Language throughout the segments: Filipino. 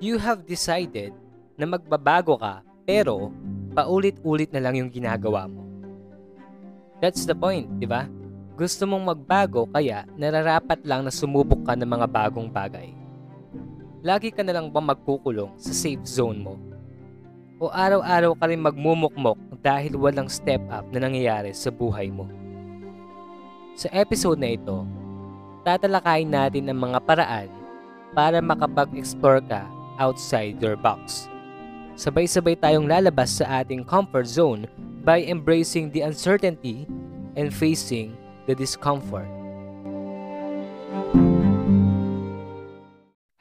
You have decided na magbabago ka pero paulit-ulit na lang yung ginagawa mo. That's the point, di ba? Gusto mong magbago kaya nararapat lang na sumubok ka ng mga bagong bagay. Lagi ka na lang ba magkukulong sa safe zone mo? O araw-araw ka rin magmumukmok dahil walang step up na nangyayari sa buhay mo? Sa episode na ito, tatalakayin natin ang mga paraan para makapag-explore ka outside your box. Sabay-sabay tayong lalabas sa ating comfort zone by embracing the uncertainty and facing the discomfort.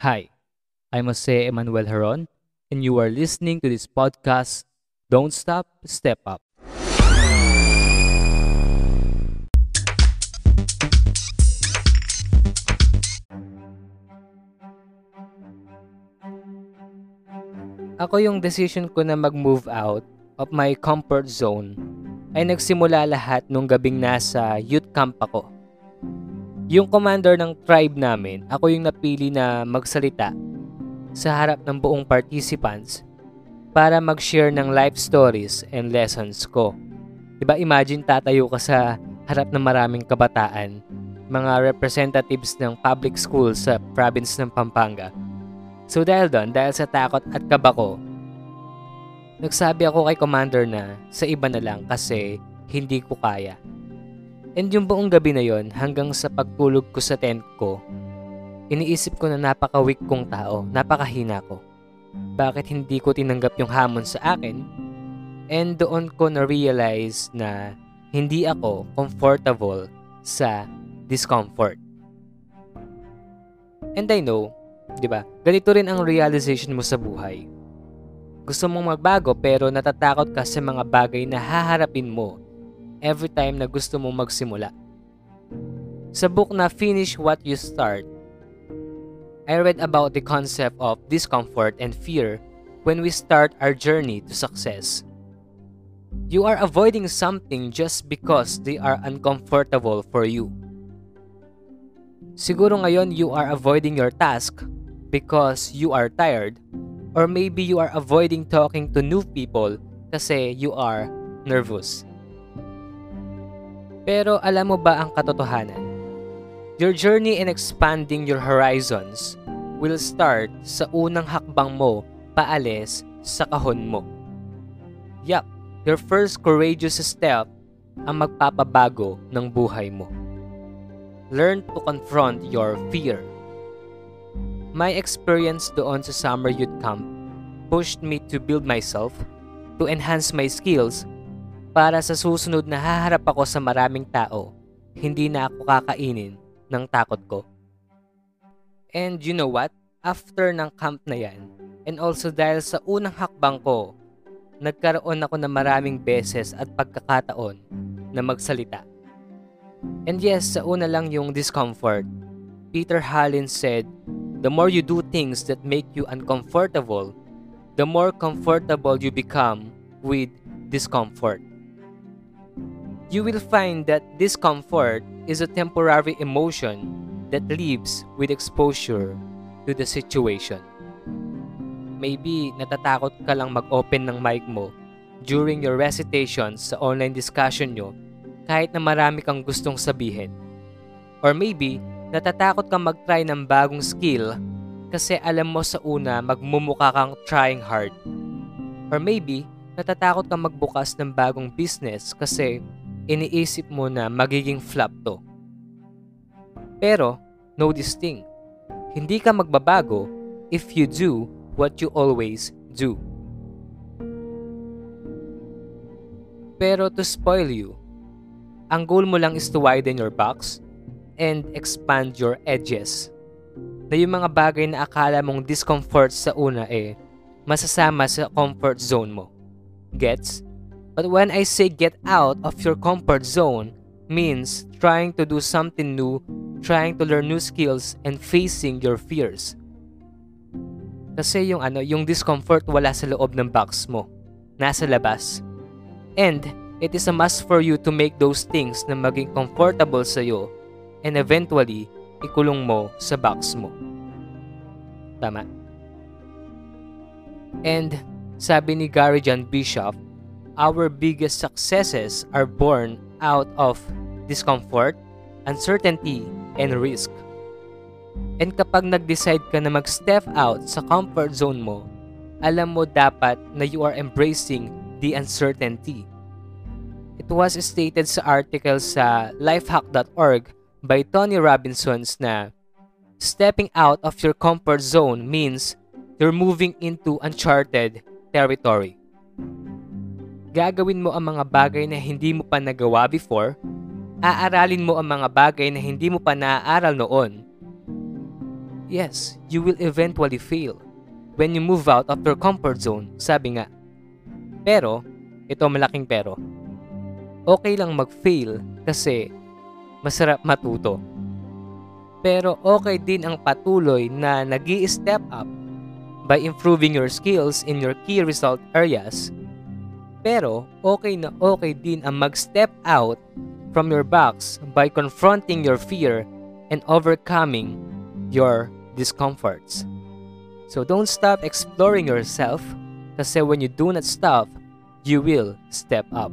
Hi, I'm Jose Emmanuel Heron, and you are listening to this podcast, Don't Stop, Step Up. Ako yung decision ko na mag-move out of my comfort zone ay nagsimula lahat nung gabing nasa youth camp ako. Yung commander ng tribe namin, ako yung napili na magsalita sa harap ng buong participants para mag-share ng life stories and lessons ko. Diba imagine tatayo ka sa harap ng maraming kabataan, mga representatives ng public school sa province ng Pampanga So dahil doon, dahil sa takot at kaba ko, nagsabi ako kay commander na sa iba na lang kasi hindi ko kaya. And yung buong gabi na yon hanggang sa pagtulog ko sa tent ko, iniisip ko na napaka-weak kong tao, napakahina ko. Bakit hindi ko tinanggap yung hamon sa akin? And doon ko na-realize na hindi ako comfortable sa discomfort. And I know 'Di ba? Ganito rin ang realization mo sa buhay. Gusto mong magbago pero natatakot ka sa mga bagay na haharapin mo every time na gusto mong magsimula. Sa book na Finish What You Start, I read about the concept of discomfort and fear when we start our journey to success. You are avoiding something just because they are uncomfortable for you. Siguro ngayon you are avoiding your task because you are tired or maybe you are avoiding talking to new people kasi you are nervous. Pero alam mo ba ang katotohanan? Your journey in expanding your horizons will start sa unang hakbang mo paalis sa kahon mo. Yup, your first courageous step ang magpapabago ng buhay mo. Learn to confront your fear My experience doon sa summer youth camp pushed me to build myself, to enhance my skills, para sa susunod na haharap ako sa maraming tao, hindi na ako kakainin ng takot ko. And you know what? After ng camp na yan, and also dahil sa unang hakbang ko, nagkaroon ako ng maraming beses at pagkakataon na magsalita. And yes, sa una lang yung discomfort. Peter Hallin said, The more you do things that make you uncomfortable, the more comfortable you become with discomfort. You will find that discomfort is a temporary emotion that leaves with exposure to the situation. Maybe natatakot ka lang mag-open ng mic mo during your recitations sa online discussion nyo kahit na marami kang gustong sabihin. Or maybe Natatakot kang mag-try ng bagong skill kasi alam mo sa una magmumukha kang trying hard. Or maybe, natatakot kang magbukas ng bagong business kasi iniisip mo na magiging flop to. Pero, know this thing. Hindi ka magbabago if you do what you always do. Pero to spoil you, ang goal mo lang is to widen your box and expand your edges. Na yung mga bagay na akala mong discomfort sa una eh, masasama sa comfort zone mo. Gets? But when I say get out of your comfort zone, means trying to do something new, trying to learn new skills, and facing your fears. Kasi yung ano, yung discomfort wala sa loob ng box mo. Nasa labas. And it is a must for you to make those things na maging comfortable sa iyo and eventually, ikulong mo sa box mo. Tama? And sabi ni Gary John Bishop, our biggest successes are born out of discomfort, uncertainty, and risk. And kapag nag-decide ka na mag-step out sa comfort zone mo, alam mo dapat na you are embracing the uncertainty. It was stated sa article sa lifehack.org by Tony Robinsons na stepping out of your comfort zone means you're moving into uncharted territory. Gagawin mo ang mga bagay na hindi mo pa nagawa before, aaralin mo ang mga bagay na hindi mo pa naaaral noon. Yes, you will eventually fail when you move out of your comfort zone, sabi nga. Pero, ito malaking pero. Okay lang mag-fail kasi masarap matuto. Pero okay din ang patuloy na nag step up by improving your skills in your key result areas. Pero okay na okay din ang mag-step out from your box by confronting your fear and overcoming your discomforts. So don't stop exploring yourself kasi when you do not stop, you will step up.